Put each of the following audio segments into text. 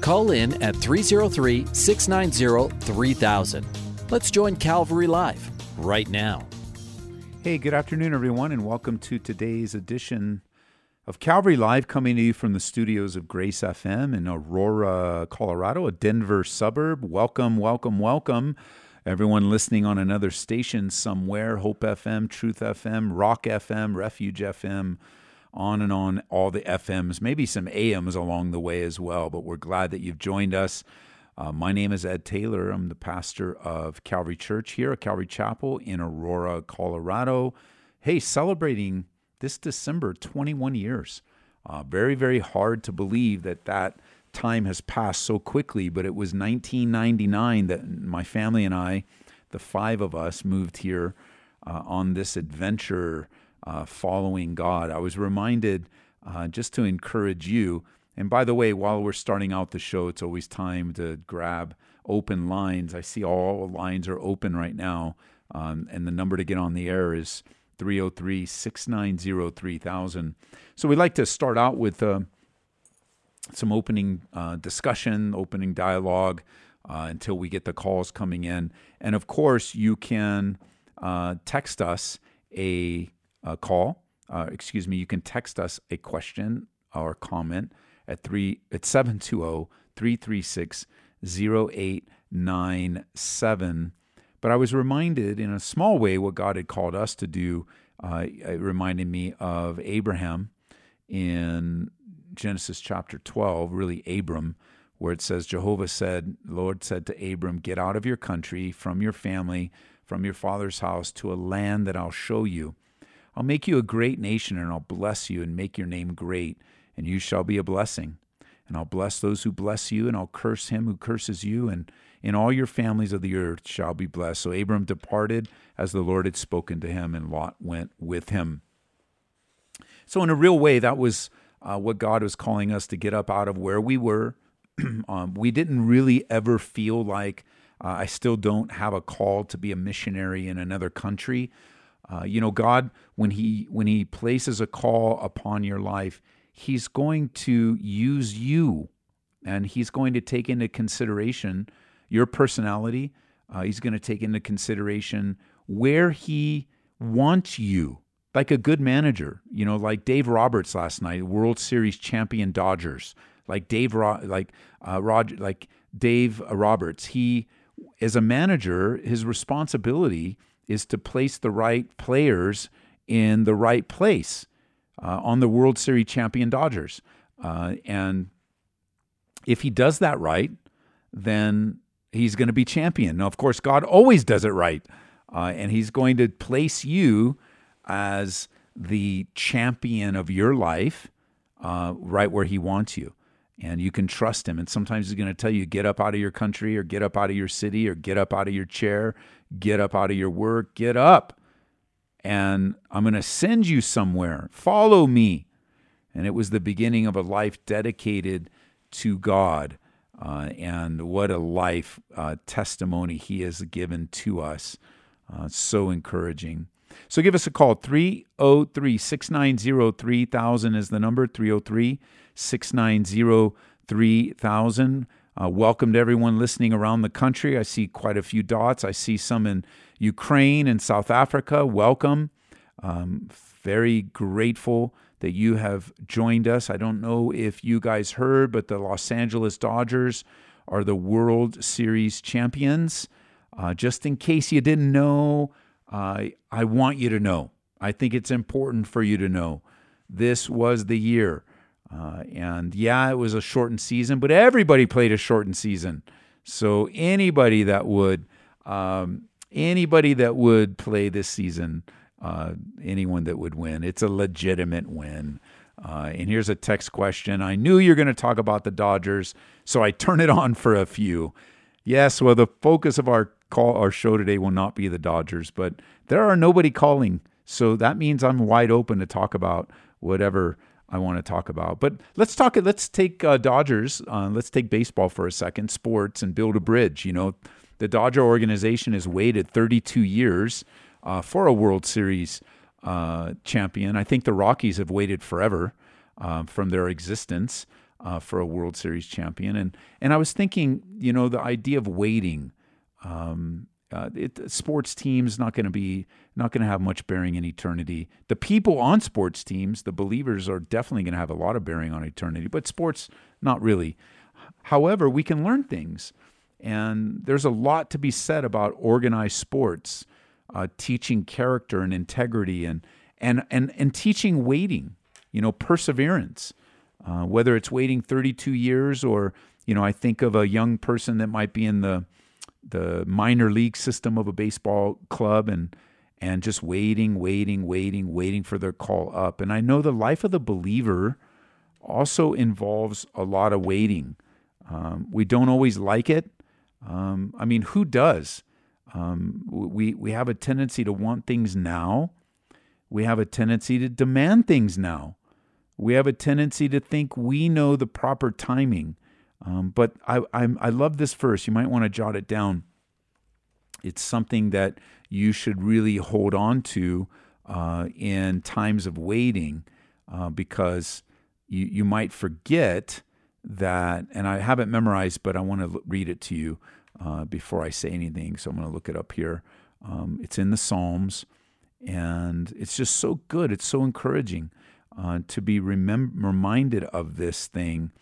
Call in at 303 690 3000. Let's join Calvary Live right now. Hey, good afternoon, everyone, and welcome to today's edition of Calvary Live, coming to you from the studios of Grace FM in Aurora, Colorado, a Denver suburb. Welcome, welcome, welcome. Everyone listening on another station somewhere Hope FM, Truth FM, Rock FM, Refuge FM, on and on, all the FMs, maybe some AMs along the way as well. But we're glad that you've joined us. Uh, my name is Ed Taylor. I'm the pastor of Calvary Church here at Calvary Chapel in Aurora, Colorado. Hey, celebrating this December 21 years. Uh, very, very hard to believe that that time has passed so quickly, but it was 1999 that my family and I, the five of us, moved here uh, on this adventure uh, following God. I was reminded, uh, just to encourage you, and by the way, while we're starting out the show, it's always time to grab open lines. I see all lines are open right now. Um, and the number to get on the air is 303 690 3000. So we'd like to start out with uh, some opening uh, discussion, opening dialogue uh, until we get the calls coming in. And of course, you can uh, text us a, a call. Uh, excuse me, you can text us a question or comment at three at 720-336-0897. But I was reminded in a small way what God had called us to do. Uh, it reminded me of Abraham in Genesis chapter 12, really Abram, where it says, Jehovah said, Lord said to Abram, Get out of your country, from your family, from your father's house, to a land that I'll show you. I'll make you a great nation, and I'll bless you and make your name great and you shall be a blessing. And I'll bless those who bless you, and I'll curse him who curses you, and in all your families of the earth shall be blessed. So Abram departed as the Lord had spoken to him, and Lot went with him. So, in a real way, that was uh, what God was calling us to get up out of where we were. um, we didn't really ever feel like uh, I still don't have a call to be a missionary in another country. Uh, you know, God, when He when He places a call upon your life, he's going to use you and he's going to take into consideration your personality. Uh, he's going to take into consideration where he wants you, like a good manager. You know, like Dave Roberts last night, World Series champion Dodgers. Like Dave, Ro- like uh, Roger, like Dave Roberts. He, as a manager, his responsibility is to place the right players in the right place uh, on the World Series champion Dodgers. Uh, and if he does that right, then he's going to be champion. Now, of course, God always does it right. Uh, and he's going to place you as the champion of your life uh, right where he wants you. And you can trust him. And sometimes he's going to tell you, get up out of your country or get up out of your city or get up out of your chair, get up out of your work, get up and I'm going to send you somewhere. Follow me. And it was the beginning of a life dedicated to God. Uh, and what a life uh, testimony he has given to us. Uh, so encouraging. So give us a call. 303 690 3000 is the number 303 690 3000. Uh, welcome to everyone listening around the country. I see quite a few dots. I see some in Ukraine and South Africa. Welcome. Um, very grateful that you have joined us. I don't know if you guys heard, but the Los Angeles Dodgers are the World Series champions. Uh, just in case you didn't know, uh, I want you to know. I think it's important for you to know. This was the year uh, and yeah, it was a shortened season, but everybody played a shortened season. So anybody that would, um, anybody that would play this season, uh, anyone that would win, it's a legitimate win. Uh, and here's a text question. I knew you're going to talk about the Dodgers, so I turn it on for a few. Yes, well, the focus of our call, our show today will not be the Dodgers, but there are nobody calling, so that means I'm wide open to talk about whatever I want to talk about. But let's talk. Let's take uh, Dodgers. Uh, let's take baseball for a second, sports, and build a bridge. You know, the Dodger organization has waited 32 years uh, for a World Series uh, champion. I think the Rockies have waited forever uh, from their existence uh, for a World Series champion. And and I was thinking, you know, the idea of waiting. Um, uh, it, sports teams not going to be not going to have much bearing in eternity. The people on sports teams, the believers, are definitely going to have a lot of bearing on eternity, but sports not really. However, we can learn things, and there's a lot to be said about organized sports, uh, teaching character and integrity, and and and and teaching waiting, you know, perseverance. Uh, whether it's waiting 32 years or you know, I think of a young person that might be in the the minor league system of a baseball club and and just waiting, waiting, waiting, waiting for their call up. And I know the life of the believer also involves a lot of waiting. Um, we don't always like it. Um, I mean, who does? Um, we we have a tendency to want things now. We have a tendency to demand things now. We have a tendency to think we know the proper timing. Um, but I, I, I love this verse. You might want to jot it down. It's something that you should really hold on to uh, in times of waiting uh, because you, you might forget that, and I haven't memorized, but I want to read it to you uh, before I say anything. So I'm going to look it up here. Um, it's in the Psalms, and it's just so good. It's so encouraging uh, to be remem- reminded of this thing.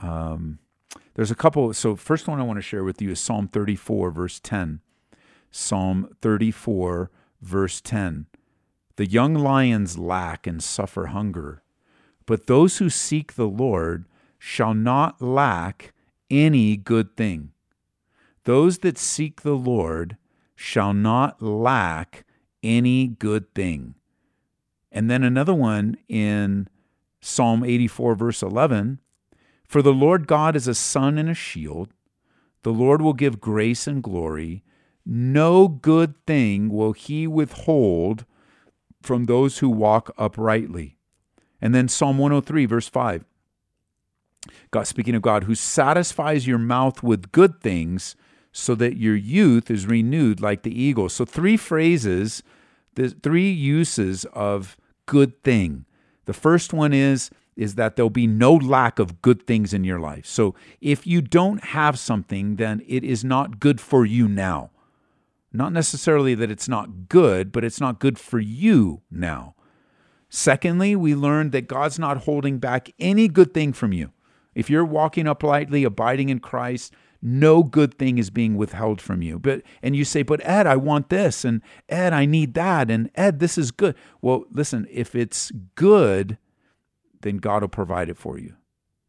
Um, there's a couple. So, first one I want to share with you is Psalm 34, verse 10. Psalm 34, verse 10. The young lions lack and suffer hunger, but those who seek the Lord shall not lack any good thing. Those that seek the Lord shall not lack any good thing. And then another one in Psalm 84, verse 11 for the Lord God is a sun and a shield. The Lord will give grace and glory. No good thing will he withhold from those who walk uprightly. And then Psalm 103, verse 5. God, speaking of God, who satisfies your mouth with good things so that your youth is renewed like the eagle. So, three phrases, the three uses of good thing. The first one is is that there'll be no lack of good things in your life. So if you don't have something, then it is not good for you now. Not necessarily that it's not good, but it's not good for you now. Secondly, we learned that God's not holding back any good thing from you. If you're walking uprightly, abiding in Christ, no good thing is being withheld from you. But and you say, "But Ed, I want this," and Ed, I need that, and Ed, this is good. Well, listen, if it's good, then God will provide it for you.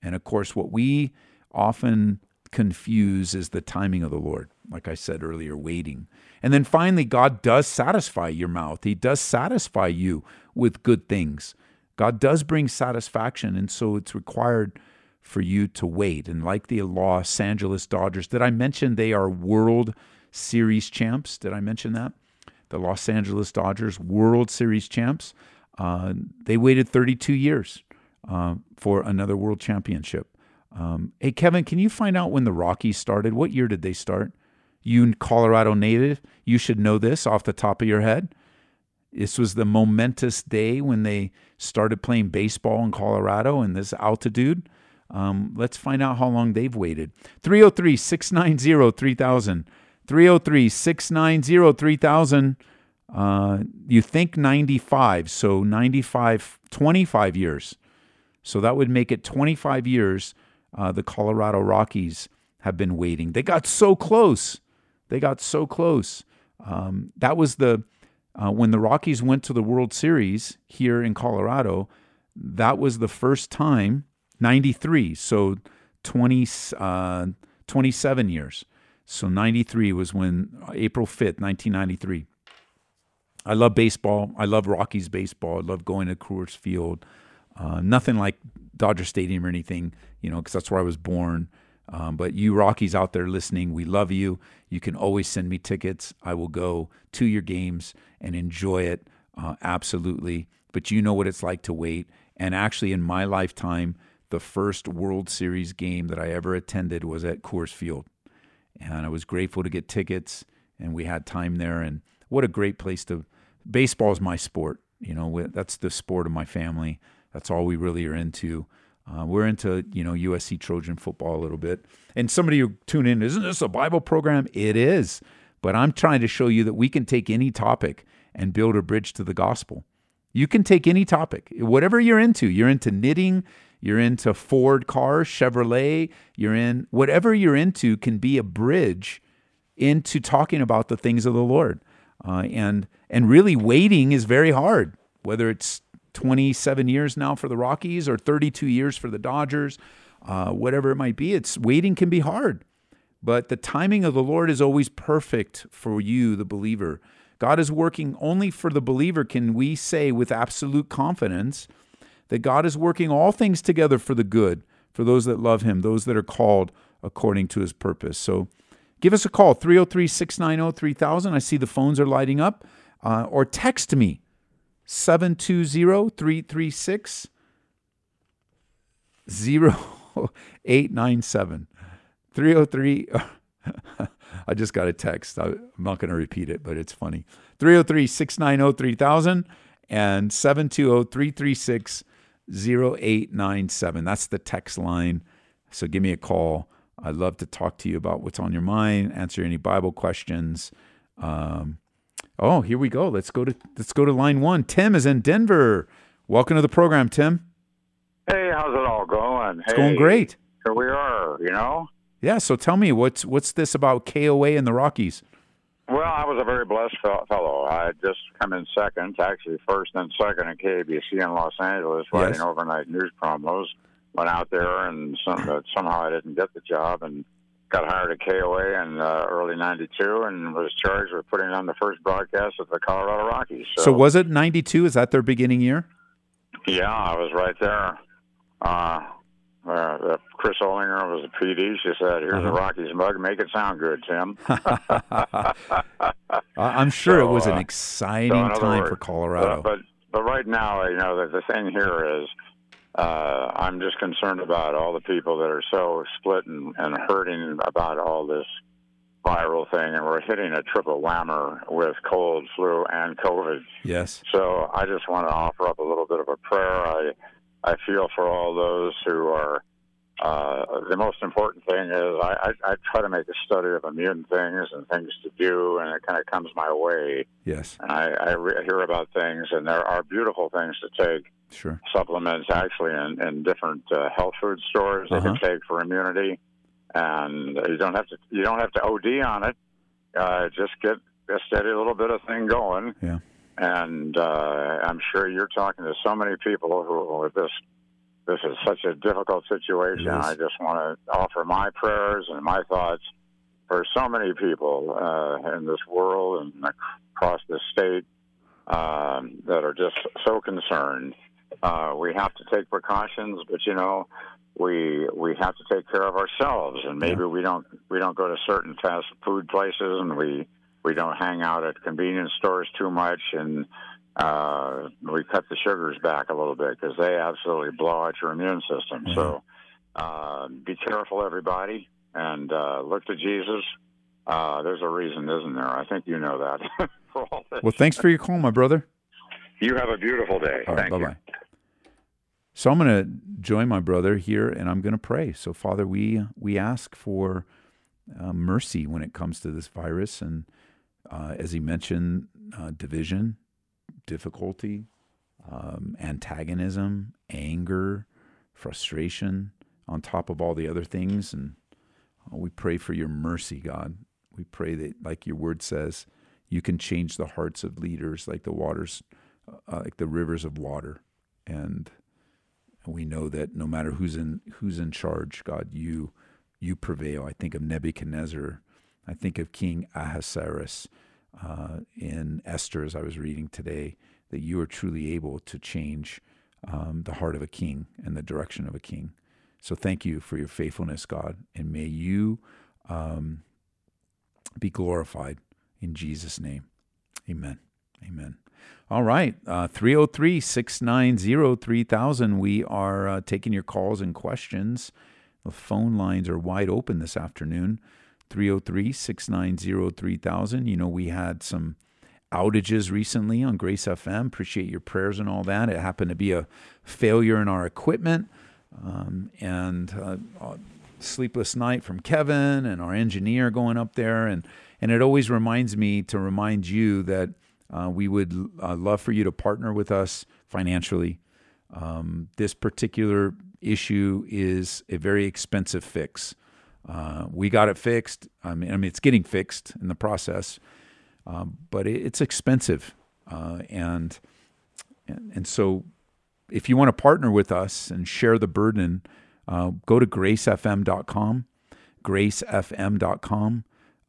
And of course, what we often confuse is the timing of the Lord. Like I said earlier, waiting. And then finally, God does satisfy your mouth. He does satisfy you with good things. God does bring satisfaction. And so it's required for you to wait. And like the Los Angeles Dodgers, did I mention they are World Series champs? Did I mention that? The Los Angeles Dodgers, World Series champs. Uh, they waited 32 years uh, for another world championship. Um, hey, Kevin, can you find out when the Rockies started? What year did they start? You, Colorado native, you should know this off the top of your head. This was the momentous day when they started playing baseball in Colorado in this altitude. Um, let's find out how long they've waited. 303 690 3000. 303 690 3000. Uh, you think 95, so 95, 25 years. So that would make it 25 years uh, the Colorado Rockies have been waiting. They got so close. They got so close. Um, that was the uh, when the Rockies went to the World Series here in Colorado. That was the first time, 93. So 20, uh, 27 years. So 93 was when April 5th, 1993. I love baseball. I love Rockies baseball. I love going to Coors Field. Uh, nothing like Dodger Stadium or anything, you know, because that's where I was born. Um, but you Rockies out there listening, we love you. You can always send me tickets. I will go to your games and enjoy it uh, absolutely. But you know what it's like to wait. And actually, in my lifetime, the first World Series game that I ever attended was at Coors Field. And I was grateful to get tickets, and we had time there. And what a great place to. Baseball is my sport. You know, that's the sport of my family. That's all we really are into. Uh, we're into you know USC Trojan football a little bit, and somebody who tune in, isn't this a Bible program? It is, but I'm trying to show you that we can take any topic and build a bridge to the gospel. You can take any topic, whatever you're into. You're into knitting, you're into Ford cars, Chevrolet, you're in whatever you're into can be a bridge into talking about the things of the Lord. Uh, and and really waiting is very hard, whether it's 27 years now for the Rockies or 32 years for the Dodgers, uh, whatever it might be. It's waiting can be hard, but the timing of the Lord is always perfect for you, the believer. God is working only for the believer. Can we say with absolute confidence that God is working all things together for the good for those that love Him, those that are called according to His purpose? So give us a call 303 690 3000. I see the phones are lighting up. Uh, or text me 720-336 0897 303 I just got a text. I'm not going to repeat it, but it's funny. 303-690-3000 and 720-336-0897. That's the text line. So give me a call. I'd love to talk to you about what's on your mind, answer any Bible questions. Um, Oh, here we go. Let's go to let's go to line one. Tim is in Denver. Welcome to the program, Tim. Hey, how's it all going? It's hey, going great. Here we are. You know. Yeah. So tell me, what's what's this about KOA and the Rockies? Well, I was a very blessed fellow. I just come in second, actually first and second at KABC in Los Angeles, writing Yes. overnight news promos. Went out there, and some, somehow I didn't get the job, and got hired at KOA in uh, early '92, and was charged with putting on the first broadcast of the Colorado Rockies. So was it 92? Is that their beginning year? Yeah, I was right there. Uh, uh, Chris Olinger was a PD. She said, "Here's Uh-huh. a Rockies mug. Make it sound good, Tim." I'm sure it was an uh, exciting So time words, for Colorado. uh, but but right now, you know, the, the thing here is, uh, I'm just concerned about all the people that are so split and, and hurting about all this viral thing, and we're hitting a triple whammer with cold, flu, and COVID. yes. So I just want to offer up a little bit of a prayer. I I feel for all those who are. Uh, the most important thing is I, I, I try to make a study of immune things and things to do, and it kind of comes my way. Yes. And I, I re- hear about things, and there are beautiful things to take. Sure. Supplements actually in, in different uh, health food stores they Uh-huh. can take for immunity, and you don't have to you don't have to OD on it. Uh, just get a steady little bit of thing going. Yeah. And uh, I'm sure you're talking to so many people who with this. This is such a difficult situation. I just want to offer my prayers and my thoughts for so many people uh, in this world and across the state um, that are just so concerned. Uh, we have to take precautions, but you know, we we have to take care of ourselves, and maybe we don't we don't go to certain fast food places, and we we don't hang out at convenience stores too much, and uh, we cut the sugars back a little bit because they absolutely blow out your immune system. So uh, be careful, everybody, and uh, look to Jesus. Uh, there's a reason, isn't there? I think you know that. for all this. Well, thanks for your call, my brother. You have a beautiful day. All right. Thank Bye you. So I'm going to join my brother here, and I'm going to pray. So Father, we we ask for uh, mercy when it comes to this virus, and uh, as he mentioned, uh, division, difficulty, um, antagonism, anger, frustration, on top of all the other things, and uh, we pray for your mercy, God. We pray that, like your word says, you can change the hearts of leaders like the waters, uh, like the rivers of water, and we know that no matter who's in who's in charge, God, you you prevail. I think of Nebuchadnezzar. I think of King Ahasuerus uh, in Esther, as I was reading today, that you are truly able to change um, the heart of a king and the direction of a king. So thank you for your faithfulness, God, and may you um, be glorified in Jesus' name. Amen. Amen. All right, uh, 303 690 3000. We are uh, taking your calls and questions. The phone lines are wide open this afternoon. 303 690 3000. You know, we had some outages recently on Grace FM. Appreciate your prayers and all that. It happened to be a failure in our equipment. Um, and uh, sleepless night from Kevin and our engineer going up there. And, and it always reminds me to remind you that uh, we would uh, love for you to partner with us financially. Um, this particular issue is a very expensive fix. Uh, we got it fixed. I mean, I mean, it's getting fixed in the process, um, but it, it's expensive, uh, and, and and so if you want to partner with us and share the burden, uh, go to gracefm.com, gracefm.com.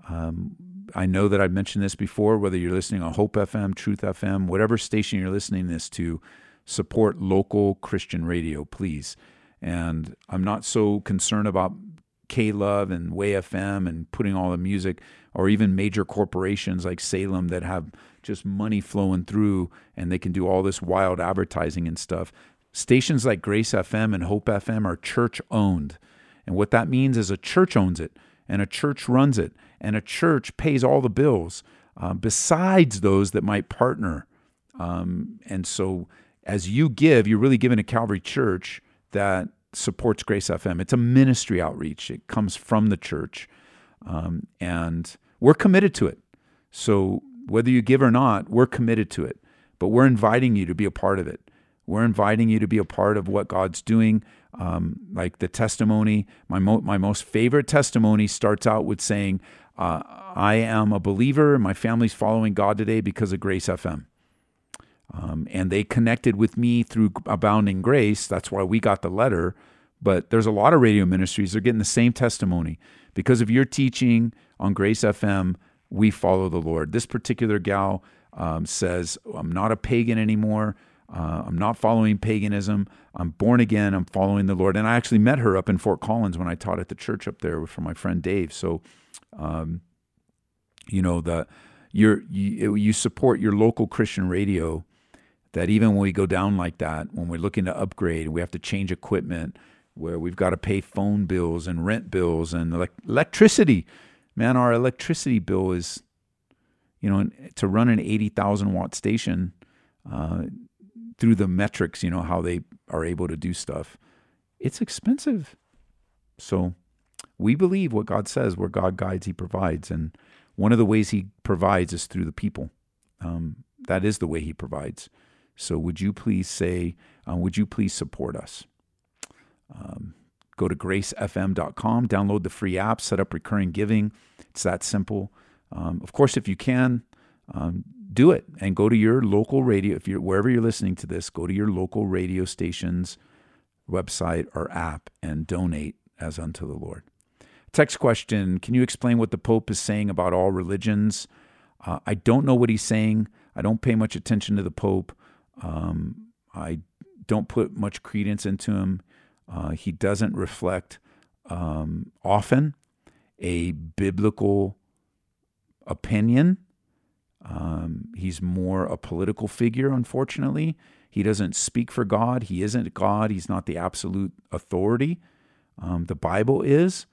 Um, I know that I've mentioned this before, whether you're listening on Hope FM, Truth FM, whatever station you're listening this to, support local Christian radio, please. And I'm not so concerned about K Love and Way FM and putting all the music, or even major corporations like Salem that have just money flowing through and they can do all this wild advertising and stuff. Stations like Grace FM and Hope FM are church owned. And what that means is a church owns it and a church runs it and a church pays all the bills uh, besides those that might partner. Um, and so as you give, you're really giving a Calvary Church that supports Grace FM. It's a ministry outreach, it comes from the church. Um, and we're committed to it. So whether you give or not, we're committed to it. But we're inviting you to be a part of it. We're inviting you to be a part of what God's doing. Um, like the testimony, my mo- my most favorite testimony starts out with saying, uh, "I am a believer. My family's following God today because of Grace FM." Um, and they connected with me through Abounding Grace. That's why we got the letter. But there's a lot of radio ministries. They're getting the same testimony because of your teaching on Grace FM we follow the Lord. This particular gal um, says, I'm not a pagan anymore. Uh, I'm not following paganism. I'm born again. I'm following the Lord. And I actually met her up in Fort Collins when I taught at the church up there for my friend Dave. So, um, you know, the you you support your local Christian radio. That even when we go down like that, when we're looking to upgrade, we have to change equipment, where we've got to pay phone bills and rent bills and electricity man, our electricity bill is, you know, to run an 80,000 watt station uh, through the metrics, you know, how they are able to do stuff, it's expensive. So we believe what God says, where God guides, He provides. And one of the ways He provides is through the people. Um, that is the way He provides. So would you please say, uh, would you please support us? Um, Go to gracefm.com, download the free app, set up recurring giving. It's that simple. Um, of course, if you can, um, do it and go to your local radio. If you're wherever you're listening to this, go to your local radio station's website or app and donate as unto the Lord. Text question Can you explain what the Pope is saying about all religions? Uh, I don't know what he's saying. I don't pay much attention to the Pope. Um, I don't put much credence into him. Uh, he doesn't reflect um, often a biblical opinion. Um, he's more a political figure, unfortunately. He doesn't speak for God. He isn't God. He's not the absolute authority. Um, the Bible is.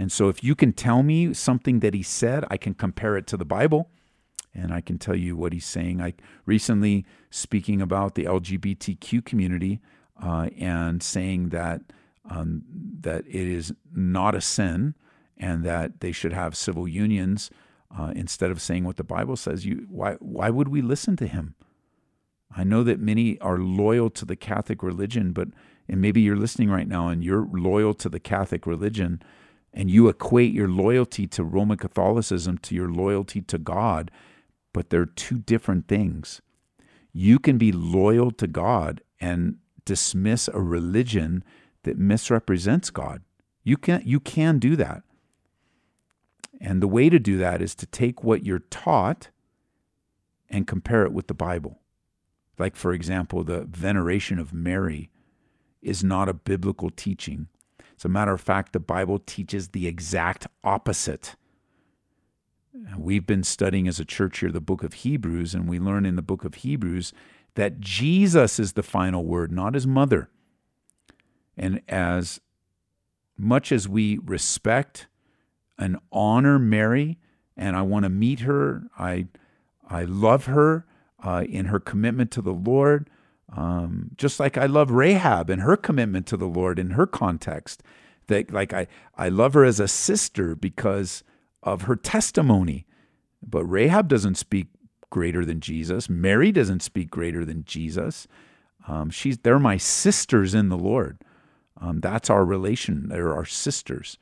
And so, if you can tell me something that he said, I can compare it to the Bible and I can tell you what he's saying. I recently speaking about the LGBTQ community, uh, and saying that um, that it is not a sin and that they should have civil unions uh, instead of saying what the Bible says. You why why would we listen to him? I know that many are loyal to the Catholic religion, but and maybe you're listening right now and you're loyal to the Catholic religion and you equate your loyalty to Roman Catholicism to your loyalty to God, but they're two different things. You can be loyal to God and dismiss a religion that misrepresents God. You can you can do that. And the way to do that is to take what you're taught and compare it with the Bible. like for example, the veneration of Mary, is not a biblical teaching. As a matter of fact, the Bible teaches the exact opposite. We've been studying as a church here the book of Hebrews, and we learn in the book of Hebrews that Jesus is the final word, not his mother. And as much as we respect and honor Mary, and I want to meet her, I, I love her uh, in her commitment to the Lord, um, just like I love Rahab and her commitment to the Lord in her context. That like I, I love her as a sister because of her testimony. But Rahab doesn't speak greater than Jesus. Mary doesn't speak greater than Jesus. Um, she's they're my sisters in the Lord. Um, that's our relation. They're our sisters,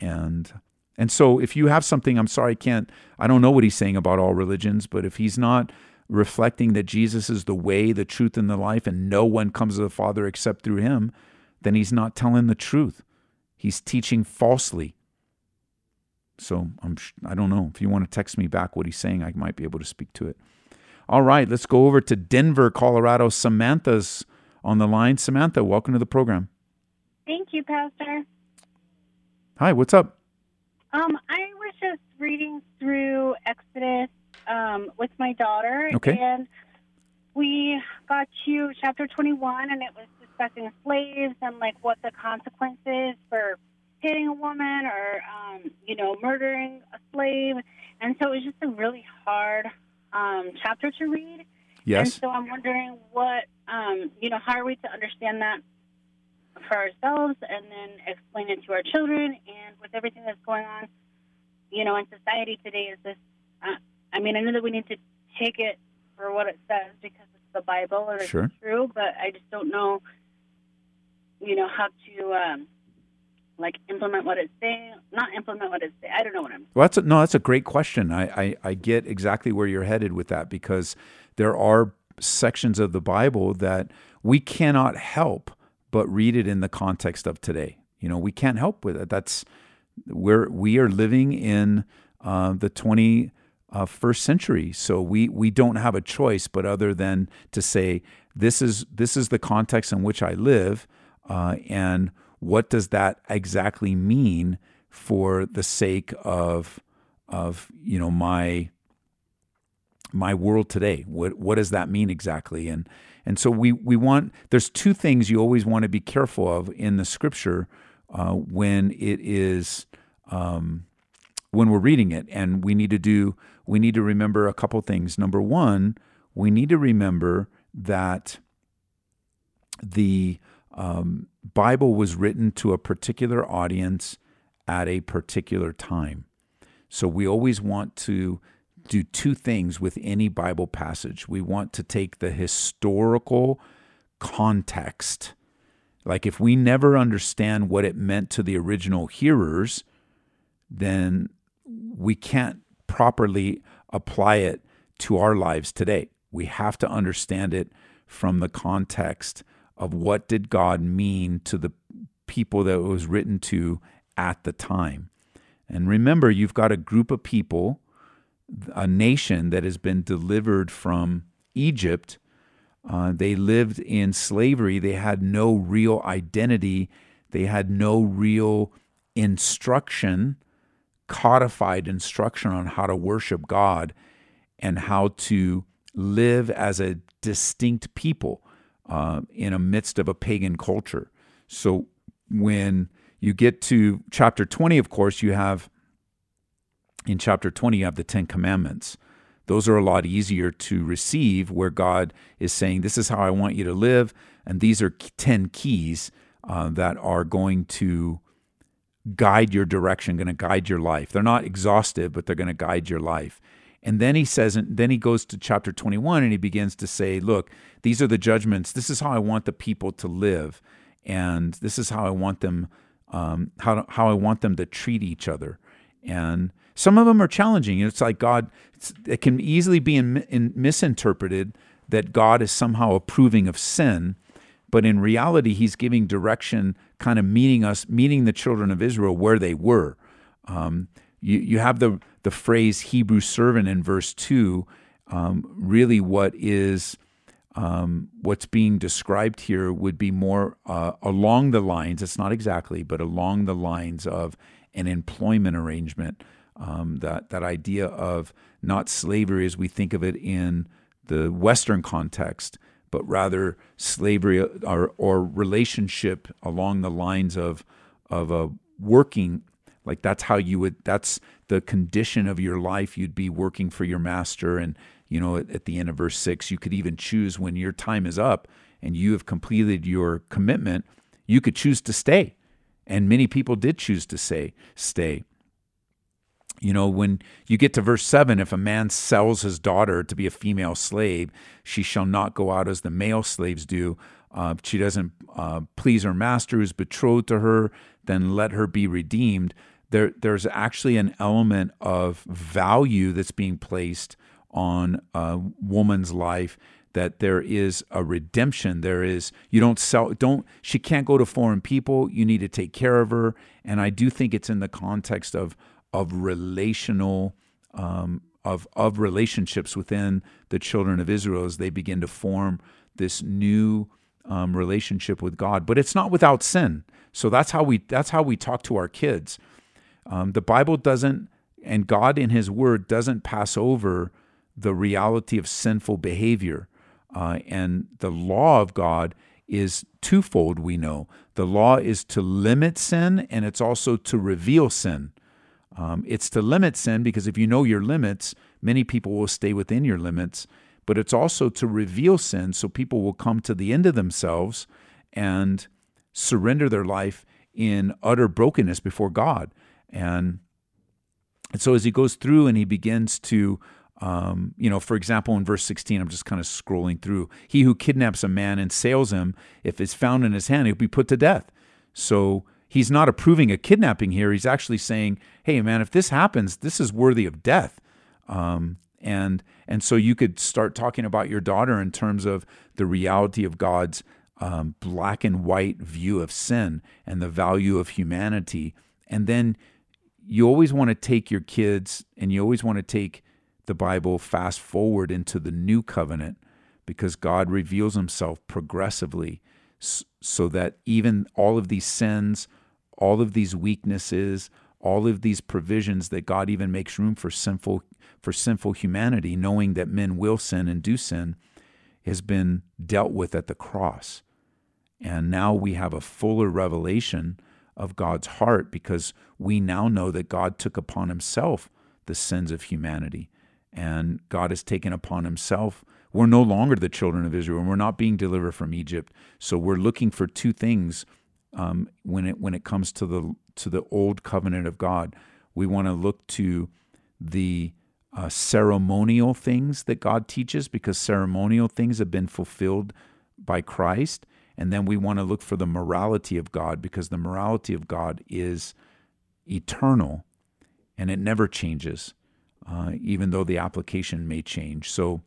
and and so if you have something, I'm sorry, I can't. I don't know what he's saying about all religions, but if he's not reflecting that Jesus is the way, the truth, and the life, and no one comes to the Father except through him, then he's not telling the truth. He's teaching falsely. So I'm I don't know. If you want to text me back what he's saying, I might be able to speak to it. All right, let's go over to Denver, Colorado. Samantha's on the line. Samantha, welcome to the program. Thank you, Pastor. Hi, what's up? Um, I was just reading through Exodus um, with my daughter, Okay. and we got to chapter 21, and it was discussing slaves and like what the consequences for hitting a woman or um, you know murdering a slave, and so it was just a really hard um, chapter to read. And Yes. so I'm wondering what, um, you know, how are we to understand that for ourselves and then explain it to our children and with everything that's going on, you know, in society today is this, uh, I mean, I know that we need to take it for what it says because it's the Bible or it's Sure. true, but I just don't know, you know, how to, um, like implement what it's saying, not implement what it's saying. I don't know what I'm Well, that's a, no, that's a great question. I, I, I get exactly where you're headed with that because there are sections of the Bible that we cannot help but read it in the context of today. You know, we can't help with it. That's we're we are living in uh, the twenty first century, so we we don't have a choice but other than to say this is this is the context in which I live, uh, and what does that exactly mean for the sake of of you know my my world today? What what does that mean exactly? And and so we we want there's two things you always want to be careful of in the scripture uh, when it is um, when we're reading it. And we need to do we need to remember a couple things number one we need to remember that the um, bible was written to a particular audience at a particular time so we always want to do two things with any Bible passage. We want to take the historical context. Like if we never understand what it meant to the original hearers, then we can't properly apply it to our lives today. We have to understand it from the context of what did God mean to the people that it was written to at the time. And remember, you've got a group of people, a nation that has been delivered from Egypt. Uh, they lived in slavery. They had no real identity. They had no real instruction, codified instruction on how to worship God and how to live as a distinct people uh, in a midst of a pagan culture. So when you get to chapter 20, of course, you have in chapter 20, you have the Ten Commandments. Those are a lot easier to receive, where God is saying, This is how I want you to live. And these are 10 keys uh, that are going to guide your direction, going to guide your life. They're not exhaustive, but they're going to guide your life. And then he says, and then he goes to chapter 21 and he begins to say, Look, these are the judgments. This is how I want the people to live. And this is how I want them, um, how, how I want them to treat each other. And some of them are challenging. It's like God, it can easily be in, in, misinterpreted that God is somehow approving of sin, but in reality, He's giving direction, kind of meeting us, meeting the children of Israel where they were. Um, you, you have the, the phrase Hebrew servant in verse 2, um, really what is um, what's being described here would be more uh, along the lines, it's not exactly, but along the lines of an employment arrangement. Um, that, that idea of not slavery as we think of it in the Western context, but rather slavery uh, or, or relationship along the lines of, of a working like that's how you would that's the condition of your life you'd be working for your master and you know, at, at the end of verse 6, you could even choose when your time is up and you have completed your commitment, you could choose to stay. And many people did choose to say, stay. You know, when you get to verse 7, if a man sells his daughter to be a female slave, she shall not go out as the male slaves do. Uh, she doesn't uh, please her master who's betrothed to her, then let her be redeemed. There, there's actually an element of value that's being placed on a woman's life that there is a redemption there is you don't sell don't she can't go to foreign people you need to take care of her and i do think it's in the context of of relational um, of of relationships within the children of israel as they begin to form this new um, relationship with god but it's not without sin so that's how we that's how we talk to our kids um, the bible doesn't and god in his word doesn't pass over the reality of sinful behavior. Uh, and the law of God is twofold, we know. The law is to limit sin, and it's also to reveal sin. Um, it's to limit sin because if you know your limits, many people will stay within your limits. But it's also to reveal sin so people will come to the end of themselves and surrender their life in utter brokenness before God. And, so as he goes through and he begins to um, you know, for example, in verse 16, I'm just kind of scrolling through. He who kidnaps a man and sails him, if it's found in his hand, he'll be put to death. So he's not approving a kidnapping here. He's actually saying, hey, man, if this happens, this is worthy of death. Um, and and so you could start talking about your daughter in terms of the reality of God's um, black and white view of sin and the value of humanity. And then you always want to take your kids and you always want to take the Bible fast forward into the new covenant because God reveals himself progressively so that even all of these sins, all of these weaknesses, all of these provisions that God even makes room for sinful for sinful humanity, knowing that men will sin and do sin, has been dealt with at the cross. And now we have a fuller revelation of God's heart because we now know that God took upon himself the sins of humanity and God has taken upon himself. We're no longer the children of Israel, and we're not being delivered from Egypt. So we're looking for two things um, when it when it comes to the to the old covenant of God. We want to look to the uh, ceremonial things that God teaches because ceremonial things have been fulfilled by Christ. And then we want to look for the morality of God because the morality of God is eternal and it never changes uh, even though the application may change. So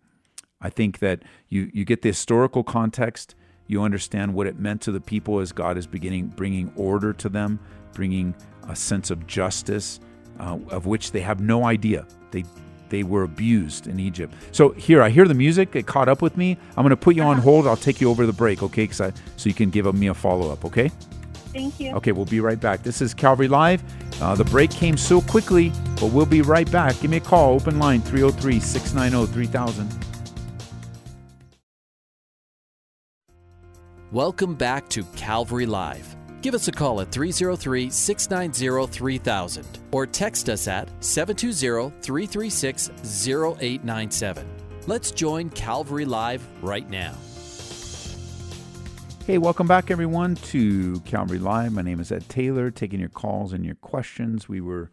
I think that you, you get the historical context, you understand what it meant to the people as God is beginning bringing order to them, bringing a sense of justice, uh, of which they have no idea. They they were abused in Egypt. So here, I hear the music. It caught up with me. I'm going to put you on hold. I'll take you over the break, okay? Cause I, so you can give me a follow up, okay? Thank you. Okay, we'll be right back. This is Calvary Live. Uh, the break came so quickly, but we'll be right back. Give me a call, open line 303 690 3000. Welcome back to Calvary Live. Give us a call at 303 690 3000 or text us at 720 336 0897. Let's join Calvary Live right now. Hey, welcome back, everyone, to Calvary Live. My name is Ed Taylor, taking your calls and your questions. We were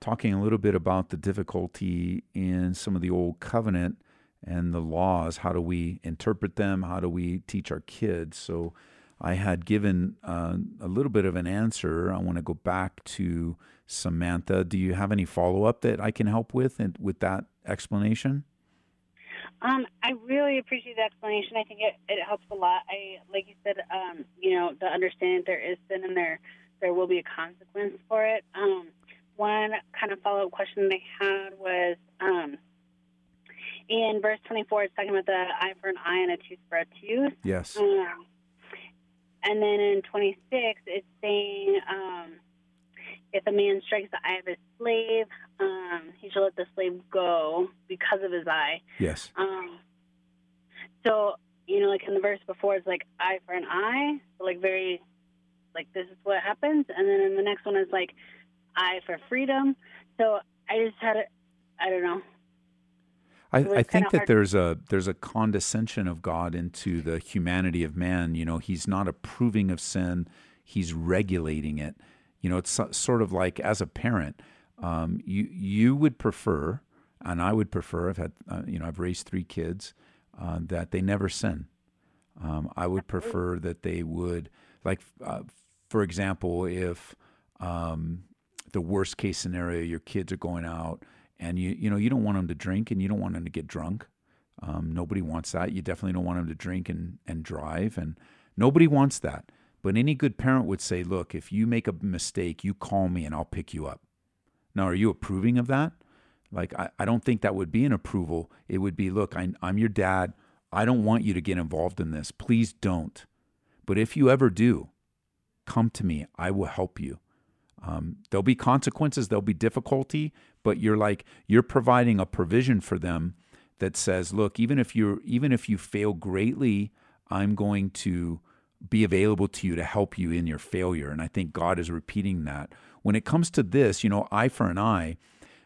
talking a little bit about the difficulty in some of the old covenant and the laws. How do we interpret them? How do we teach our kids? So, I had given uh, a little bit of an answer. I want to go back to Samantha. Do you have any follow up that I can help with and with that explanation? Um, I really appreciate the explanation. I think it, it helps a lot. I like you said, um, you know, the understanding there is sin and there there will be a consequence for it. Um, one kind of follow up question they had was, um, in verse 24, it's talking about the eye for an eye and a tooth for a tooth. Yes. Um, and then in 26, it's saying um, if a man strikes the eye of his slave, um, he shall let the slave go because of his eye. Yes. Um, so, you know, like in the verse before, it's like eye for an eye, so like very, like this is what happens. And then in the next one is like eye for freedom. So I just had a, I don't know. I, I think that hard- there's a there's a condescension of God into the humanity of man. You know, He's not approving of sin; He's regulating it. You know, it's sort of like as a parent, um, you you would prefer, and I would prefer. I've had uh, you know I've raised three kids uh, that they never sin. Um, I would prefer that they would like, uh, for example, if um, the worst case scenario, your kids are going out and you you know you don't want them to drink and you don't want them to get drunk. Um, nobody wants that. You definitely don't want them to drink and and drive, and nobody wants that. But any good parent would say, look, if you make a mistake, you call me and I'll pick you up. Now, are you approving of that? Like, I, I don't think that would be an approval. It would be, look, I, I'm your dad. I don't want you to get involved in this. Please don't. But if you ever do, come to me. I will help you. Um, there'll be consequences, there'll be difficulty, but you're like you're providing a provision for them that says, look, even if you're even if you fail greatly, I'm going to be available to you to help you in your failure. And I think God is repeating that. When it comes to this, you know, eye for an eye,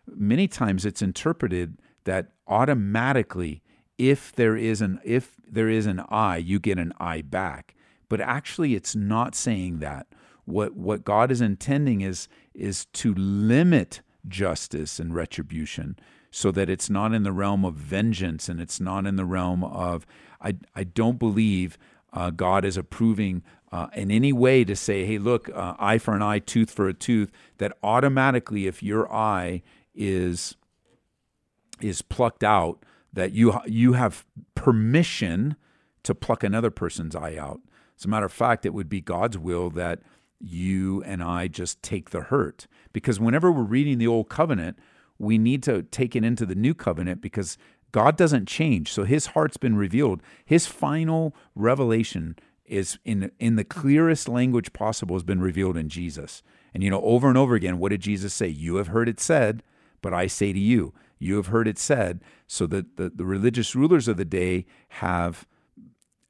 many times it's interpreted that automatically if there is an if there is an eye, you get an eye back. But actually it's not saying that. What what God is intending is is to limit justice and retribution so that it's not in the realm of vengeance and it's not in the realm of I I don't believe uh, God is approving uh, in any way to say, hey, look, uh, eye for an eye, tooth for a tooth. That automatically, if your eye is is plucked out, that you you have permission to pluck another person's eye out. As a matter of fact, it would be God's will that you and I just take the hurt. Because whenever we're reading the old covenant, we need to take it into the new covenant because God doesn't change. So his heart's been revealed. His final revelation is in in the clearest language possible has been revealed in Jesus. And you know, over and over again, what did Jesus say? You have heard it said, but I say to you, you have heard it said. So that the, the religious rulers of the day have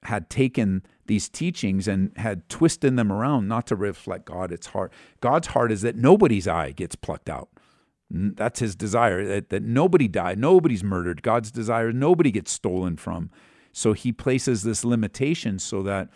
had taken these teachings and had twisted them around not to reflect God. It's heart. God's heart is that nobody's eye gets plucked out. That's his desire that, that nobody die, nobody's murdered. God's desire nobody gets stolen from. So he places this limitation so that,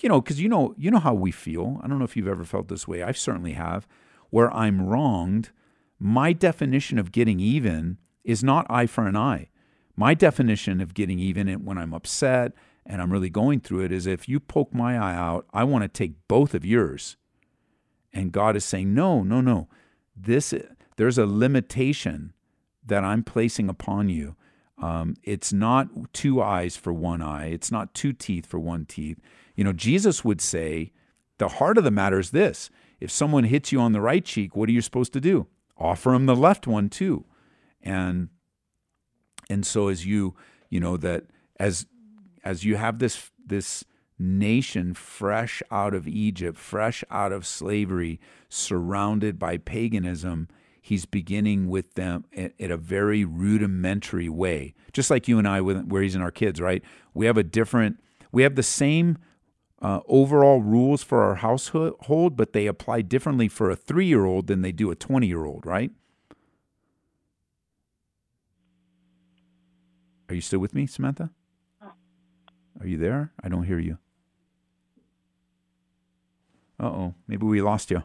you know, because you know, you know how we feel. I don't know if you've ever felt this way. I certainly have. Where I'm wronged, my definition of getting even is not eye for an eye. My definition of getting even when I'm upset and I'm really going through it is if you poke my eye out, I want to take both of yours. And God is saying, no, no, no. This there's a limitation that I'm placing upon you. Um, it's not two eyes for one eye. It's not two teeth for one teeth. You know, Jesus would say, the heart of the matter is this: if someone hits you on the right cheek, what are you supposed to do? Offer him the left one too. And and so as you you know that as as you have this this nation fresh out of Egypt, fresh out of slavery, surrounded by paganism, he's beginning with them in, in a very rudimentary way. Just like you and I, with we're raising our kids, right? We have a different, we have the same uh, overall rules for our household, but they apply differently for a three year old than they do a 20 year old, right? Are you still with me, Samantha? Are you there? I don't hear you. Uh oh, maybe we lost you.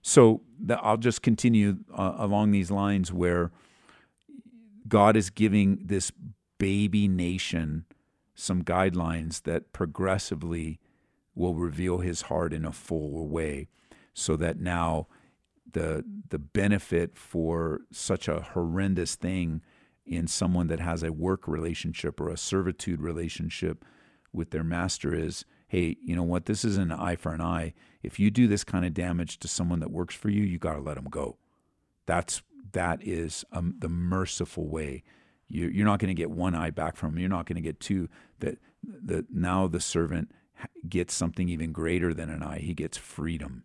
So the, I'll just continue uh, along these lines where God is giving this baby nation some guidelines that progressively will reveal his heart in a full way so that now the the benefit for such a horrendous thing in someone that has a work relationship or a servitude relationship with their master is hey you know what this is an eye for an eye if you do this kind of damage to someone that works for you you got to let them go that's that is um, the merciful way You, you're not going to get one eye back from him. You're not going to get two. That that now the servant gets something even greater than an eye. He gets freedom.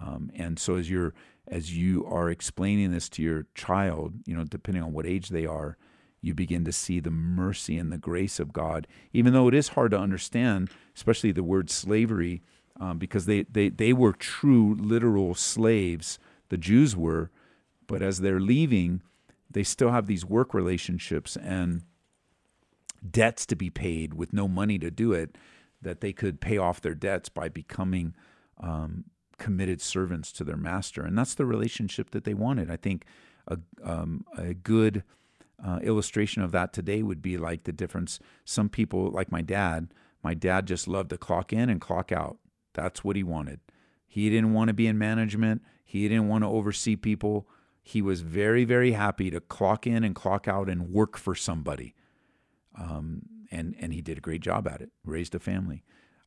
Um, and so as you're as you are explaining this to your child, you know, depending on what age they are, you begin to see the mercy and the grace of God, even though it is hard to understand, especially the word slavery, um, because they, they, they were true, literal slaves. The Jews were, but as they're leaving, they still have these work relationships and debts to be paid with no money to do it, that they could pay off their debts by becoming um, committed servants to their master. And that's the relationship that they wanted. I think a, um, a good uh, illustration of that today would be like the difference. Some people, like my dad, my dad just loved to clock in and clock out. That's what he wanted. He didn't want to be in management, he didn't want to oversee people. He was very, very happy to clock in and clock out and work for somebody. Um, and, and he did a great job at it, raised a family.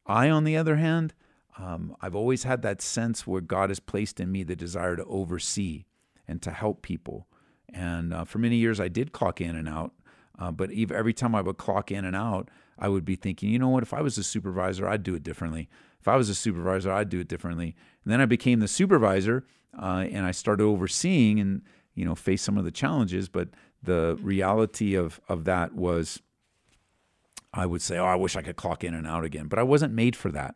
I, on the other hand, um, I've always had that sense where God has placed in me the desire to oversee and to help people and uh, for many years, I did clock in and out. Uh, but every time I would clock in and out, I would be thinking, you know what? If I was a supervisor, I'd do it differently. If I was a supervisor, I'd do it differently. And then I became the supervisor, uh, and I started overseeing and you know face some of the challenges. But the reality of of that was, I would say, oh, I wish I could clock in and out again. But I wasn't made for that.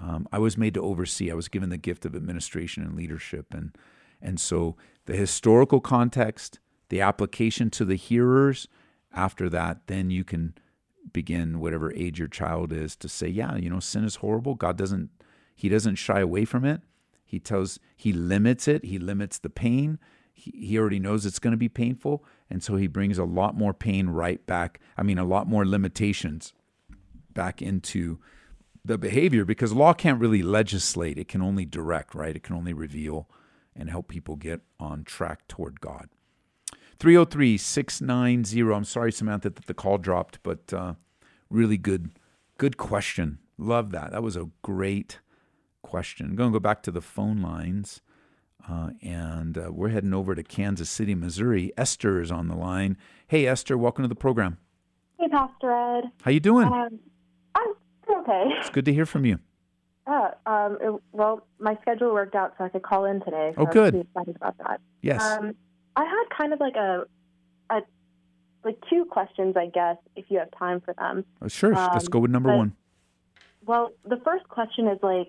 Um, I was made to oversee. I was given the gift of administration and leadership, and and so the historical context, the application to the hearers, after that, then you can begin whatever age your child is to say, yeah, you know, sin is horrible. God doesn't he doesn't shy away from it. He tells he limits it, he limits the pain. He, he already knows it's going to be painful, and so he brings a lot more pain right back. I mean, a lot more limitations back into the behavior because law can't really legislate. It can only direct, right? It can only reveal and help people get on track toward God. 303 690. I'm sorry, Samantha, that the call dropped, but uh, really good, good question. Love that. That was a great question. I'm going to go back to the phone lines. Uh, and uh, we're heading over to Kansas City, Missouri. Esther is on the line. Hey, Esther, welcome to the program. Hey, Pastor Ed. How you doing? Um, I'm okay. It's good to hear from you. Yeah, um, it, well, my schedule worked out so I could call in today. So oh, good. I was excited about that. Yes. Um, I had kind of like a, a, like two questions, I guess, if you have time for them. Oh, sure. Um, Let's go with number but, one. Well, the first question is like,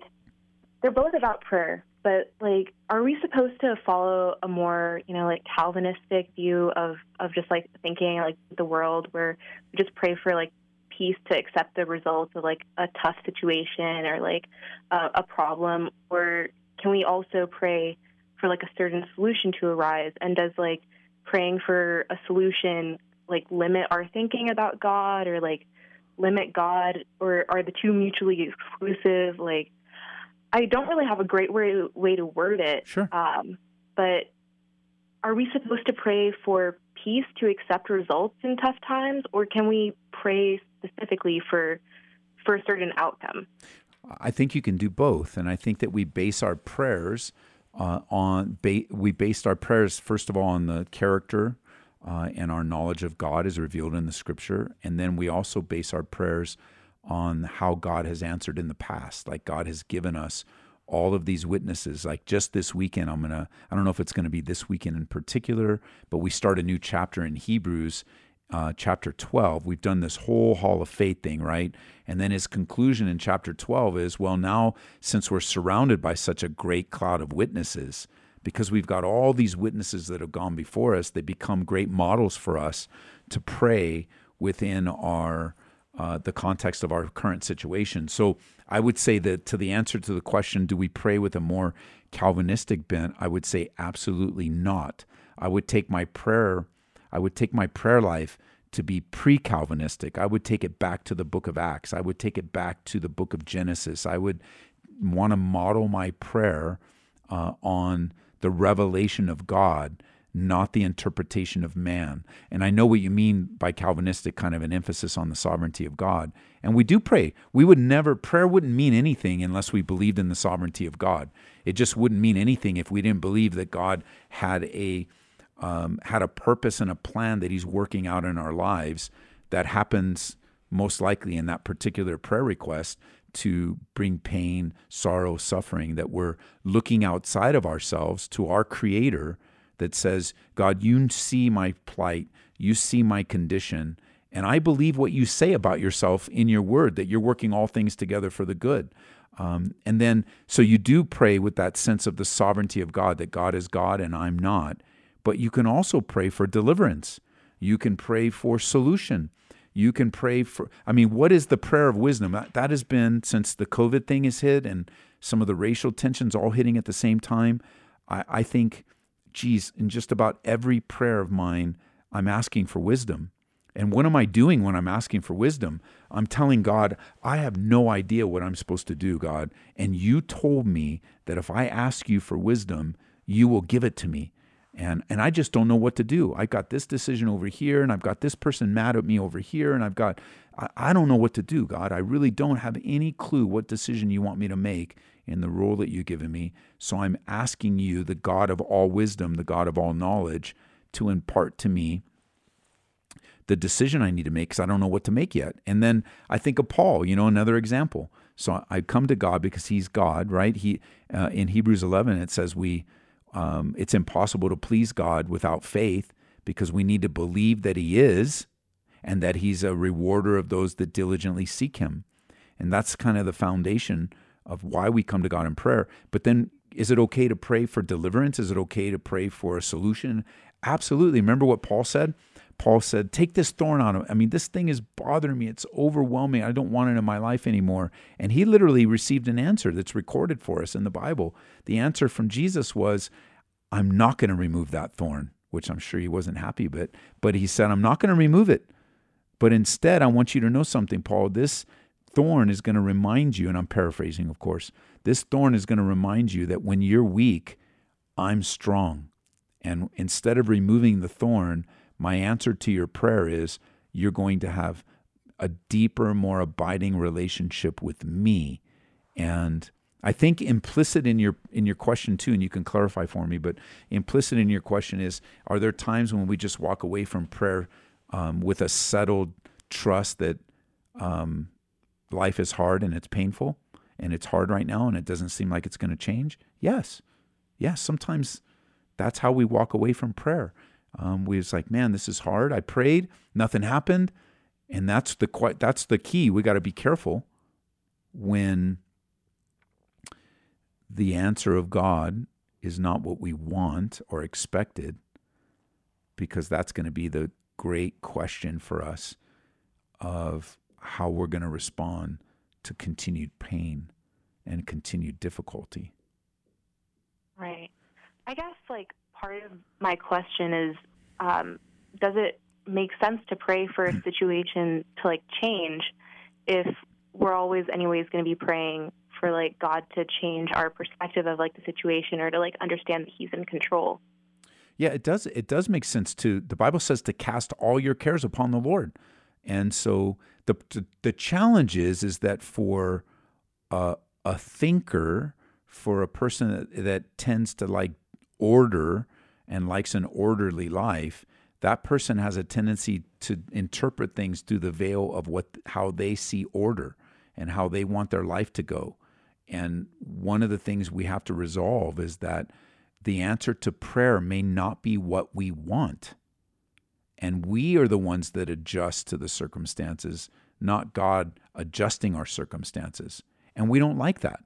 they're both about prayer, but like, are we supposed to follow a more, you know, like Calvinistic view of of just like thinking like the world where we just pray for like peace to accept the results of like a tough situation or like uh, a problem? Or can we also pray for like a certain solution to arise? And does like praying for a solution like limit our thinking about god or like limit god? Or are the two mutually exclusive? Like i don't really have a great way, way to word it. Sure. Um, but are we supposed to pray for peace to accept results in tough times? Or can we pray specifically for for a certain outcome? I think you can do both, and I think that we base our prayers uh, on ba- we based our prayers first of all on the character uh, and our knowledge of God as revealed in the Scripture, and then we also base our prayers on how God has answered in the past. Like God has given us all of these witnesses. Like just this weekend, I'm gonna I don't know if it's gonna be this weekend in particular, but we start a new chapter in Hebrews uh, chapter 12, we've done this whole Hall of Faith thing, right? And then his conclusion in chapter 12 is well, now since we're surrounded by such a great cloud of witnesses, because we've got all these witnesses that have gone before us, they become great models for us to pray within our uh, the context of our current situation. So I would say that to the answer to the question, do we pray with a more Calvinistic bent? I would say absolutely not. I would take my prayer I would take my prayer life to be pre Calvinistic. I would take it back to the book of Acts. I would take it back to the book of Genesis. I would want to model my prayer uh, on the revelation of God, not the interpretation of man. And I know what you mean by Calvinistic, kind of an emphasis on the sovereignty of God. And we do pray. We would never, prayer wouldn't mean anything unless we believed in the sovereignty of God. It just wouldn't mean anything if we didn't believe that God had a um, had a purpose and a plan that He's working out in our lives that happens most likely in that particular prayer request to bring pain, sorrow, suffering, that we're looking outside of ourselves to our Creator that says, God, you see my plight, you see my condition, and I believe what you say about yourself in your word, that you're working all things together for the good. Um, and then, so you do pray with that sense of the sovereignty of God, that God is God and I'm not. But you can also pray for deliverance. You can pray for solution. You can pray for, I mean, what is the prayer of wisdom? That, has been since the COVID thing has hit and some of the racial tensions all hitting at the same time. I, I think, geez, in just about every prayer of mine, I'm asking for wisdom. And what am I doing when I'm asking for wisdom? I'm telling God, I have no idea what I'm supposed to do, God. And you told me that if I ask you for wisdom, you will give it to me. And, and I just don't know what to do. I've got this decision over here, and I've got this person mad at me over here, and I've got, I, I don't know what to do, God. I really don't have any clue what decision you want me to make in the role that you've given me. So I'm asking you, the God of all wisdom, the God of all knowledge, to impart to me the decision I need to make because I don't know what to make yet. And then I think of Paul, you know, another example. So I come to God because He's God, right? He uh, in Hebrews 11 it says we um, it's impossible to please God without faith because we need to believe that He is and that He's a rewarder of those that diligently seek Him. And that's kind of the foundation of why we come to God in prayer. But then is it okay to pray for deliverance? Is it okay to pray for a solution? Absolutely. Remember what Paul said? Paul said, Take this thorn on him. I mean, this thing is bothering me. It's overwhelming. I don't want it in my life anymore. And he literally received an answer that's recorded for us in the Bible. The answer from Jesus was, I'm not going to remove that thorn, which I'm sure he wasn't happy but but he said, I'm not going to remove it. But instead, I want you to know something, Paul. This thorn is going to remind you, and I'm paraphrasing, of course, this thorn is going to remind you that when you're weak, I'm strong. And instead of removing the thorn, my answer to your prayer is you're going to have a deeper, more abiding relationship with me. And I think implicit in your in your question too, and you can clarify for me, but implicit in your question is: Are there times when we just walk away from prayer um, with a settled trust that um, life is hard and it's painful and it's hard right now and it doesn't seem like it's going to change? Yes, yes. Sometimes that's how we walk away from prayer. Um, we was like, man, this is hard. I prayed, nothing happened, and that's the that's the key. We got to be careful when the answer of God is not what we want or expected, because that's going to be the great question for us of how we're going to respond to continued pain and continued difficulty. Right. I guess like part of my question is um, does it make sense to pray for a situation to like change if we're always anyways going to be praying for like God to change our perspective of like the situation or to like understand that he's in control. Yeah, it does it does make sense to the Bible says to cast all your cares upon the Lord. And so the the, the challenge is is that for a, a thinker, for a person that, that tends to like order and likes an orderly life, that person has a tendency to interpret things through the veil of what how they see order and how they want their life to go. And one of the things we have to resolve is that the answer to prayer may not be what we want. And we are the ones that adjust to the circumstances, not God adjusting our circumstances. And we don't like that.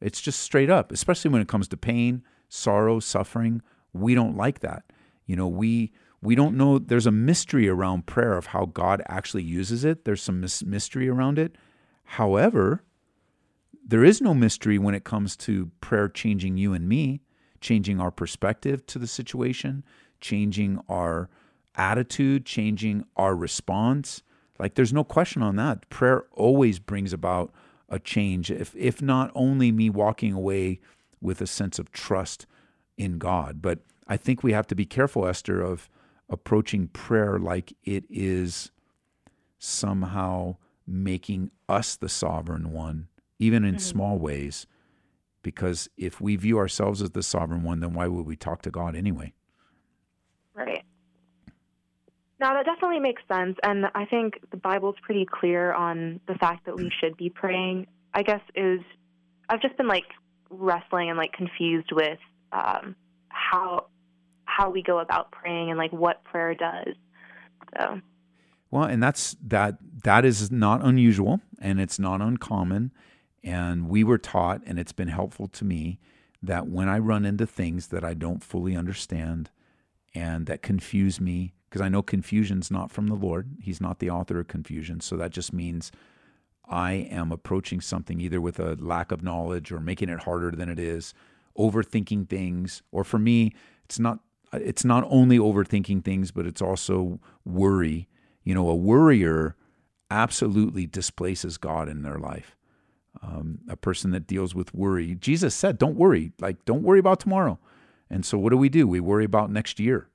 It's just straight up, especially when it comes to pain, sorrow, suffering. We don't like that. You know, we we don't know there's a mystery around prayer of how God actually uses it. There's some mystery around it. However, there is no mystery when it comes to prayer changing you and me, changing our perspective to the situation, changing our attitude, changing our response. Like there's no question on that. Prayer always brings about a change if if not only me walking away with a sense of trust in God. But I think we have to be careful, Esther, of approaching prayer like it is somehow making us the sovereign one, even in mm-hmm. small ways. Because if we view ourselves as the sovereign one, then why would we talk to God anyway? Right. Now that definitely makes sense, and I think the Bible's pretty clear on the fact that we should be praying. I guess is I've just been like wrestling and like confused with um, how how we go about praying and like what prayer does. So. Well, and that's that that is not unusual and it's not uncommon. And we were taught, and it's been helpful to me, that when I run into things that I don't fully understand and that confuse me, because I know confusion's not from the Lord. He's not the author of confusion. So that just means I am approaching something either with a lack of knowledge or making it harder than it is, overthinking things, or for me, it's not it's not only overthinking things, but it's also worry. You know, a worrier absolutely displaces God in their life. Um, a person that deals with worry. Jesus said, "Don't worry. Like, don't worry about tomorrow." And so, what do we do? We worry about next year,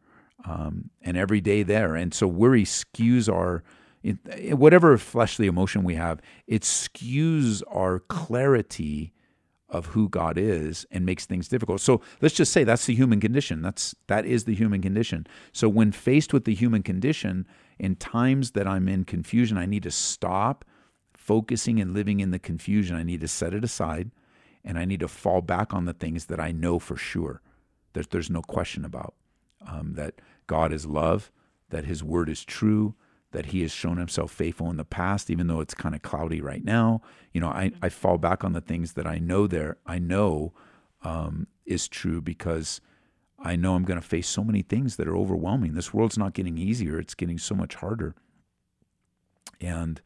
um, and every day there. And so, worry skews our whatever fleshly emotion we have. It skews our clarity of who God is and makes things difficult. So let's just say that's the human condition. That's that is the human condition. So when faced with the human condition, in times that I'm in confusion, I need to stop focusing and living in the confusion. I need to set it aside and I need to fall back on the things that I know for sure. There's, there's no question about um, that God is love, that His word is true, that He has shown Himself faithful in the past, even though it's kind of cloudy right now. You know, I, I fall back on the things that I know there, I know um, is true because I know I'm going to face so many things that are overwhelming. This world's not getting easier, it's getting so much harder. And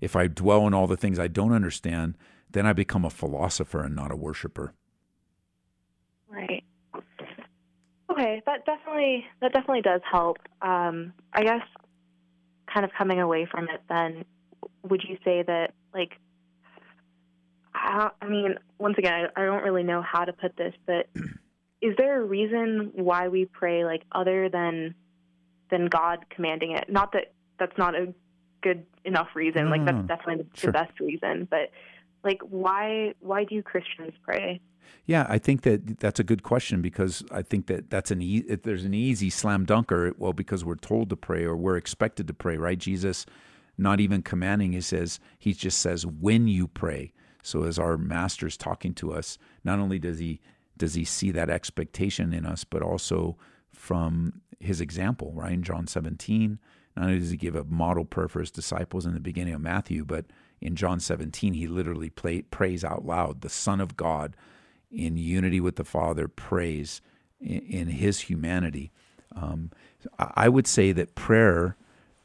if I dwell on all the things I don't understand, then I become a philosopher and not a worshiper. Right. Okay, that definitely that definitely does help. Um, I guess, kind of coming away from it, then, would you say that like, I, I mean, once again, I, I don't really know how to put this, but is there a reason why we pray like other than than God commanding it? Not that that's not a good enough reason. Like that's mm. definitely the, sure. the best reason. But like, why why do Christians pray? Yeah, I think that that's a good question because I think that that's an e- there's an easy slam dunker. Well, because we're told to pray or we're expected to pray, right? Jesus, not even commanding, he says he just says when you pray. So as our master's talking to us, not only does he does he see that expectation in us, but also from his example, right? In John 17, not only does he give a model prayer for his disciples in the beginning of Matthew, but in John 17, he literally play, prays out loud. The Son of God, in unity with the Father, prays in, in his humanity. Um, I would say that prayer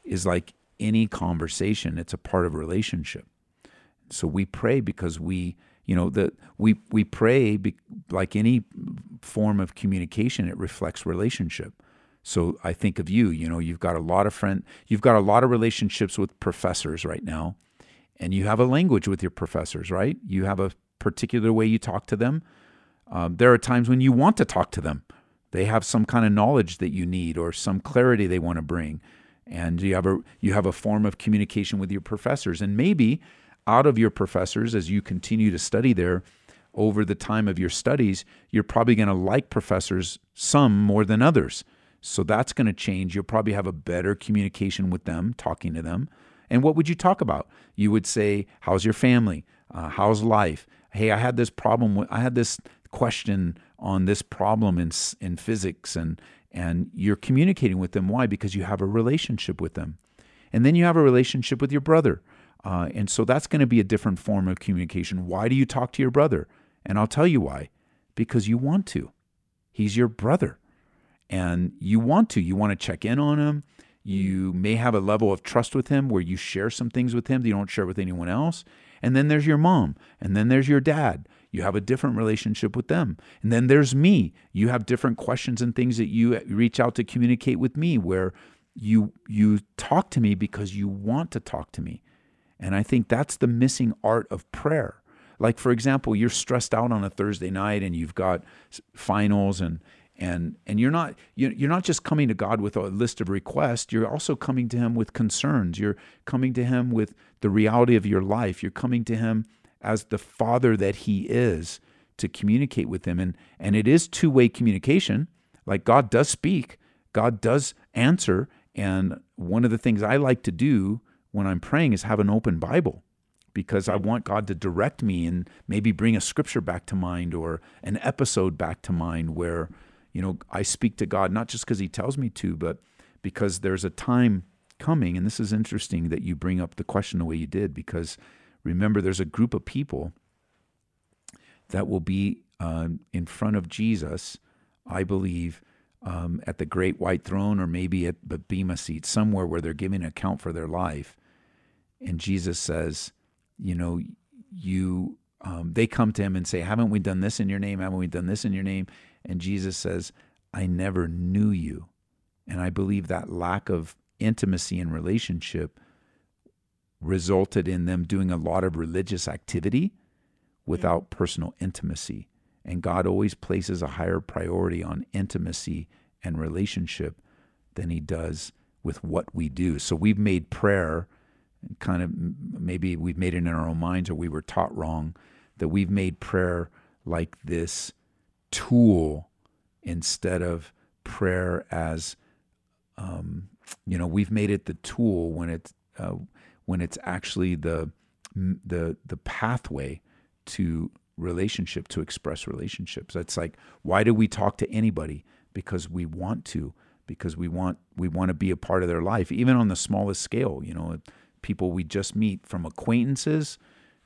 is like any conversation, it's a part of relationship. So we pray because we, you know, that we we pray be, like any form of communication. It reflects relationship. So I think of you, you know, you've got a lot of friend, you've got a lot of relationships with professors right now, and you have a language with your professors, right? You have a particular way you talk to them. Um, there are times when you want to talk to them. They have some kind of knowledge that you need or some clarity they want to bring, and you have a you have a form of communication with your professors. And maybe out of your professors, as you continue to study there, over the time of your studies, you're probably going to like professors some more than others. So that's going to change. You'll probably have a better communication with them, talking to them. And what would you talk about? You would say, "How's your family? Uh, how's life? Hey, I had this problem. I had this question on this problem in in physics, and and you're communicating with them. Why? Because you have a relationship with them, and then you have a relationship with your brother, uh, and so that's going to be a different form of communication. Why do you talk to your brother? And I'll tell you why. Because you want to. He's your brother and you want to. You want to check in on him. You may have a level of trust with him where you share some things with him that you don't share with anyone else. And then there's your mom, and then there's your dad. You have a different relationship with them. And then there's me. You have different questions and things that you reach out to communicate with me where you you talk to me because you want to talk to me. And I think that's the missing art of prayer. Like for example, you're stressed out on a Thursday night and you've got finals and and and you're not you're not just coming to God with a list of requests you're also coming to him with concerns. You're coming to him with the reality of your life. You're coming to him as the father that he is to communicate with him. And and it is two-way communication. Like God does speak God does answer. And one of the things I like to do when I'm praying is have an open Bible because I want God to direct me and maybe bring a scripture back to mind or an episode back to mind where, you know, I speak to God not just because He tells me to, but because there's a time coming. And this is interesting that you bring up the question the way you did because remember, there's a group of people that will be uh, in front of Jesus, I believe, um, at the great white throne or maybe at the Bema seat, somewhere where they're giving an account for their life. And Jesus says, you know, you um, they come to him and say, "Haven't we done this in your name? Haven't we done this in your name?" And Jesus says, "I never knew you." And I believe that lack of intimacy and relationship resulted in them doing a lot of religious activity without personal intimacy. And God always places a higher priority on intimacy and relationship than he does with what we do. So we've made prayer kind of maybe we've made it in our own minds or we were taught wrong that we've made prayer like this tool instead of prayer as um, you know we've made it the tool when it's uh, when it's actually the the the pathway to relationship to express relationships. It's like why do we talk to anybody? Because we want to because we want we want to be a part of their life even on the smallest scale you know people we just meet from acquaintances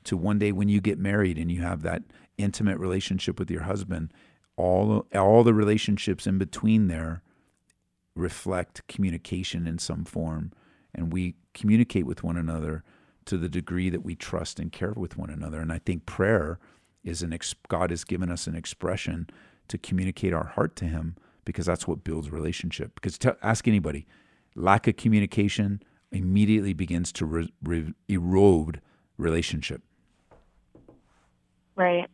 to one day when you get married and you have that intimate relationship with your husband all all the relationships in between there reflect communication in some form and we communicate with one another to the degree that we trust and care with one another and i think prayer is an ex- god has given us an expression to communicate our heart to him because that's what builds relationship because to ask anybody lack of communication immediately begins to re- re- erode relationship. Right.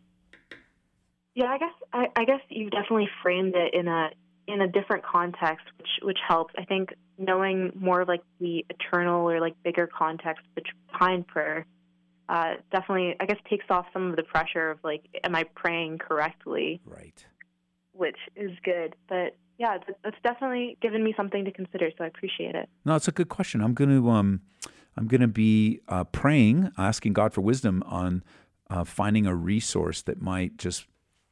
Yeah, I guess I, I guess you definitely framed it in a in a different context, which which helps. I think knowing more like the eternal or like bigger context behind prayer uh, definitely, I guess, takes off some of the pressure of like, am I praying correctly? Right. Which is good, but yeah, that's definitely given me something to consider. So I appreciate it. No, it's a good question. I'm going to um, I'm going to be uh, praying, asking God for wisdom on uh, finding a resource that might just.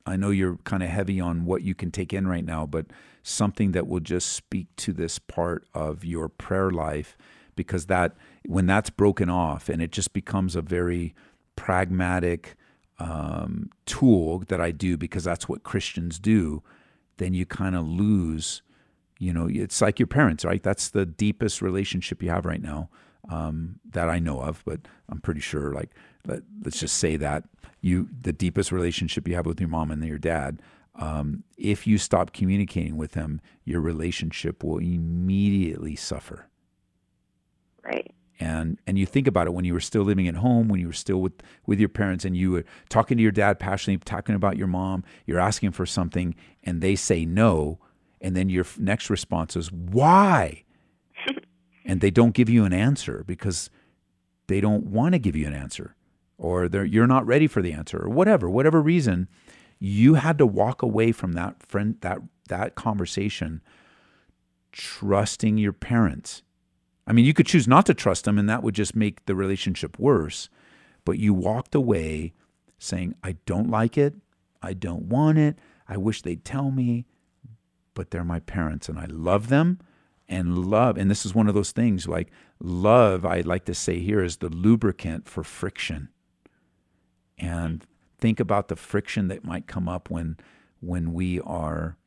I know you're kind of heavy on what you can take in right now, but something that will just speak to this part of your prayer life, because that when that's broken off and it just becomes a very pragmatic um, tool that I do because that's what Christians do then you kind of lose. You know, it's like your parents, right? That's the deepest relationship you have right now um, that I know of. But I'm pretty sure, like, let, us just say that you, the deepest relationship you have with your mom and your dad. Um, if you stop communicating with them, your relationship will immediately suffer. Right and and you think about it when you were still living at home when you were still with with your parents and you were talking to your dad passionately talking about your mom you're asking for something and they say no and then your next response is why and they don't give you an answer because they don't want to give you an answer or you're not ready for the answer or whatever whatever reason you had to walk away from that friend that that conversation trusting your parents I mean, you could choose not to trust them, and that would just make the relationship worse. But you walked away saying, I don't like it. I don't want it. I wish they'd tell me, but they're my parents and I love them. And love, and this is one of those things like love, I like to say here, is the lubricant for friction. And think about the friction that might come up when when we are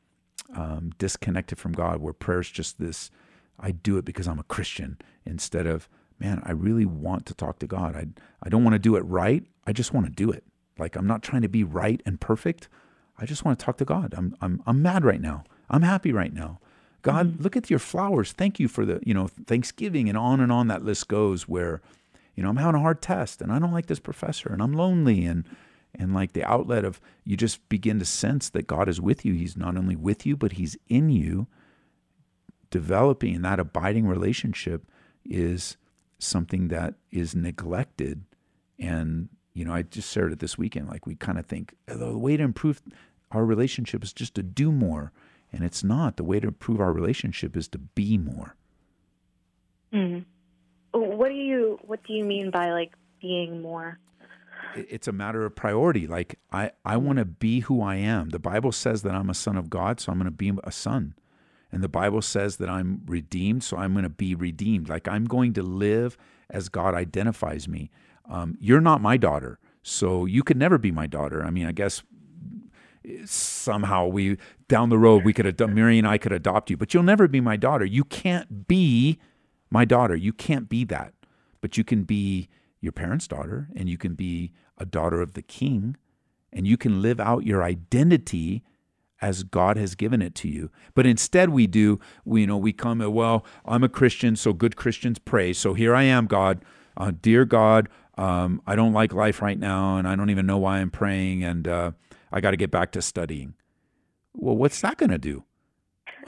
um, disconnected from God, where prayer is just this I do it because I'm a Christian instead of, man, I really want to talk to God. I, I don't want to do it right. I just want to do it. Like I'm not trying to be right and perfect. I just want to talk to God. I'm, I'm, I'm mad right now. I'm happy right now. God, mm-hmm. look at your flowers. Thank you for the, you know, Thanksgiving and on and on that list goes where, you know, I'm having a hard test and I don't like this professor and I'm lonely and, and like the outlet of you just begin to sense that God is with you. He's not only with you, but he's in you developing that abiding relationship is something that is neglected. And, you know, I just shared it this weekend. Like, we kind of think the way to improve our relationship is just to do more. And it's not. The way to improve our relationship is to be more. Mm. What do you What do you mean by like being more? It's a matter of priority. Like I, I want to be who I am. The Bible says that I'm a son of God, so I'm going to be a son. And the Bible says that I'm redeemed, so I'm going to be redeemed. Like I'm going to live as God identifies me. Um, you're not my daughter, so you could never be my daughter. I mean, I guess somehow we down the road we could adopt Mary and I could adopt you, but you'll never be my daughter. You can't be my daughter. You can't be that. But you can be your parents' daughter and you can be a daughter of the king and you can live out your identity as God has given it to you. But instead we do, we, you know, we come, well, I'm a Christian, so good Christians pray. So here I am, God, uh, dear God, um, I don't like life right now and I don't even know why I'm praying and uh, I got to get back to studying. Well, what's that going to do?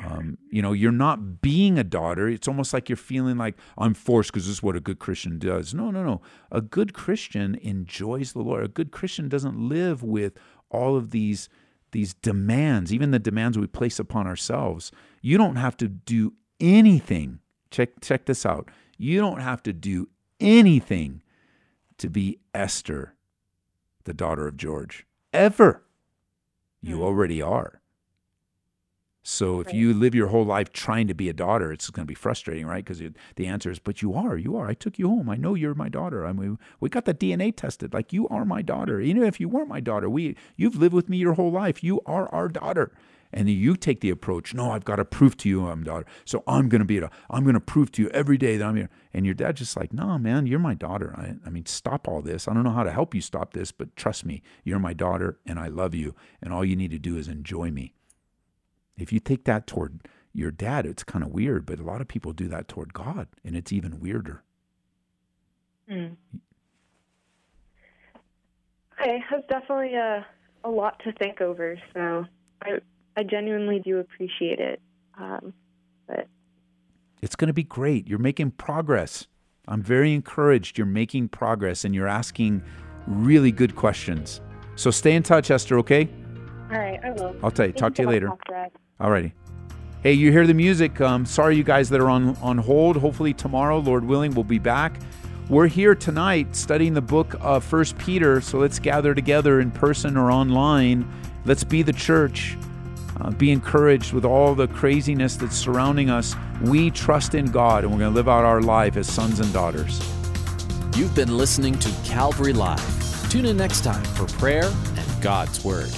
Um, you know, you're not being a daughter. It's almost like you're feeling like I'm forced because this is what a good Christian does. No, no, no. A good Christian enjoys the Lord. A good Christian doesn't live with all of these these demands, even the demands we place upon ourselves. You don't have to do anything. Check check this out. You don't have to do anything to be Esther, the daughter of George. Ever. You hmm. already are. So if right. you live your whole life trying to be a daughter, it's going to be frustrating, right? Because the answer is, but you are, you are. I took you home. I know you're my daughter. I mean, we got the DNA tested. Like you are my daughter. Even if you weren't my daughter, we you've lived with me your whole life. You are our daughter. And you take the approach, no, I've got to prove to you I'm daughter. So I'm going to be a, I'm going to prove to you every day that I'm here. And your dad just like, no, man, you're my daughter. I, I mean, stop all this. I don't know how to help you stop this, but trust me, you're my daughter and I love you. And all you need to do is enjoy me. If you take that toward your dad, it's kind of weird, but a lot of people do that toward God, and it's even weirder. Mm. Okay, that's definitely a, a lot to think over. So I, I genuinely do appreciate it. Um, but it's going to be great. You're making progress. I'm very encouraged. You're making progress and you're asking really good questions. So stay in touch, Esther, okay? All right, I will. I'll tell you. Thank Talk to you later. Alrighty. Hey, you hear the music. Um, sorry, you guys that are on, on hold. Hopefully, tomorrow, Lord willing, we'll be back. We're here tonight studying the book of First Peter, so let's gather together in person or online. Let's be the church. Uh, be encouraged with all the craziness that's surrounding us. We trust in God, and we're going to live out our life as sons and daughters. You've been listening to Calvary Live. Tune in next time for prayer and God's Word.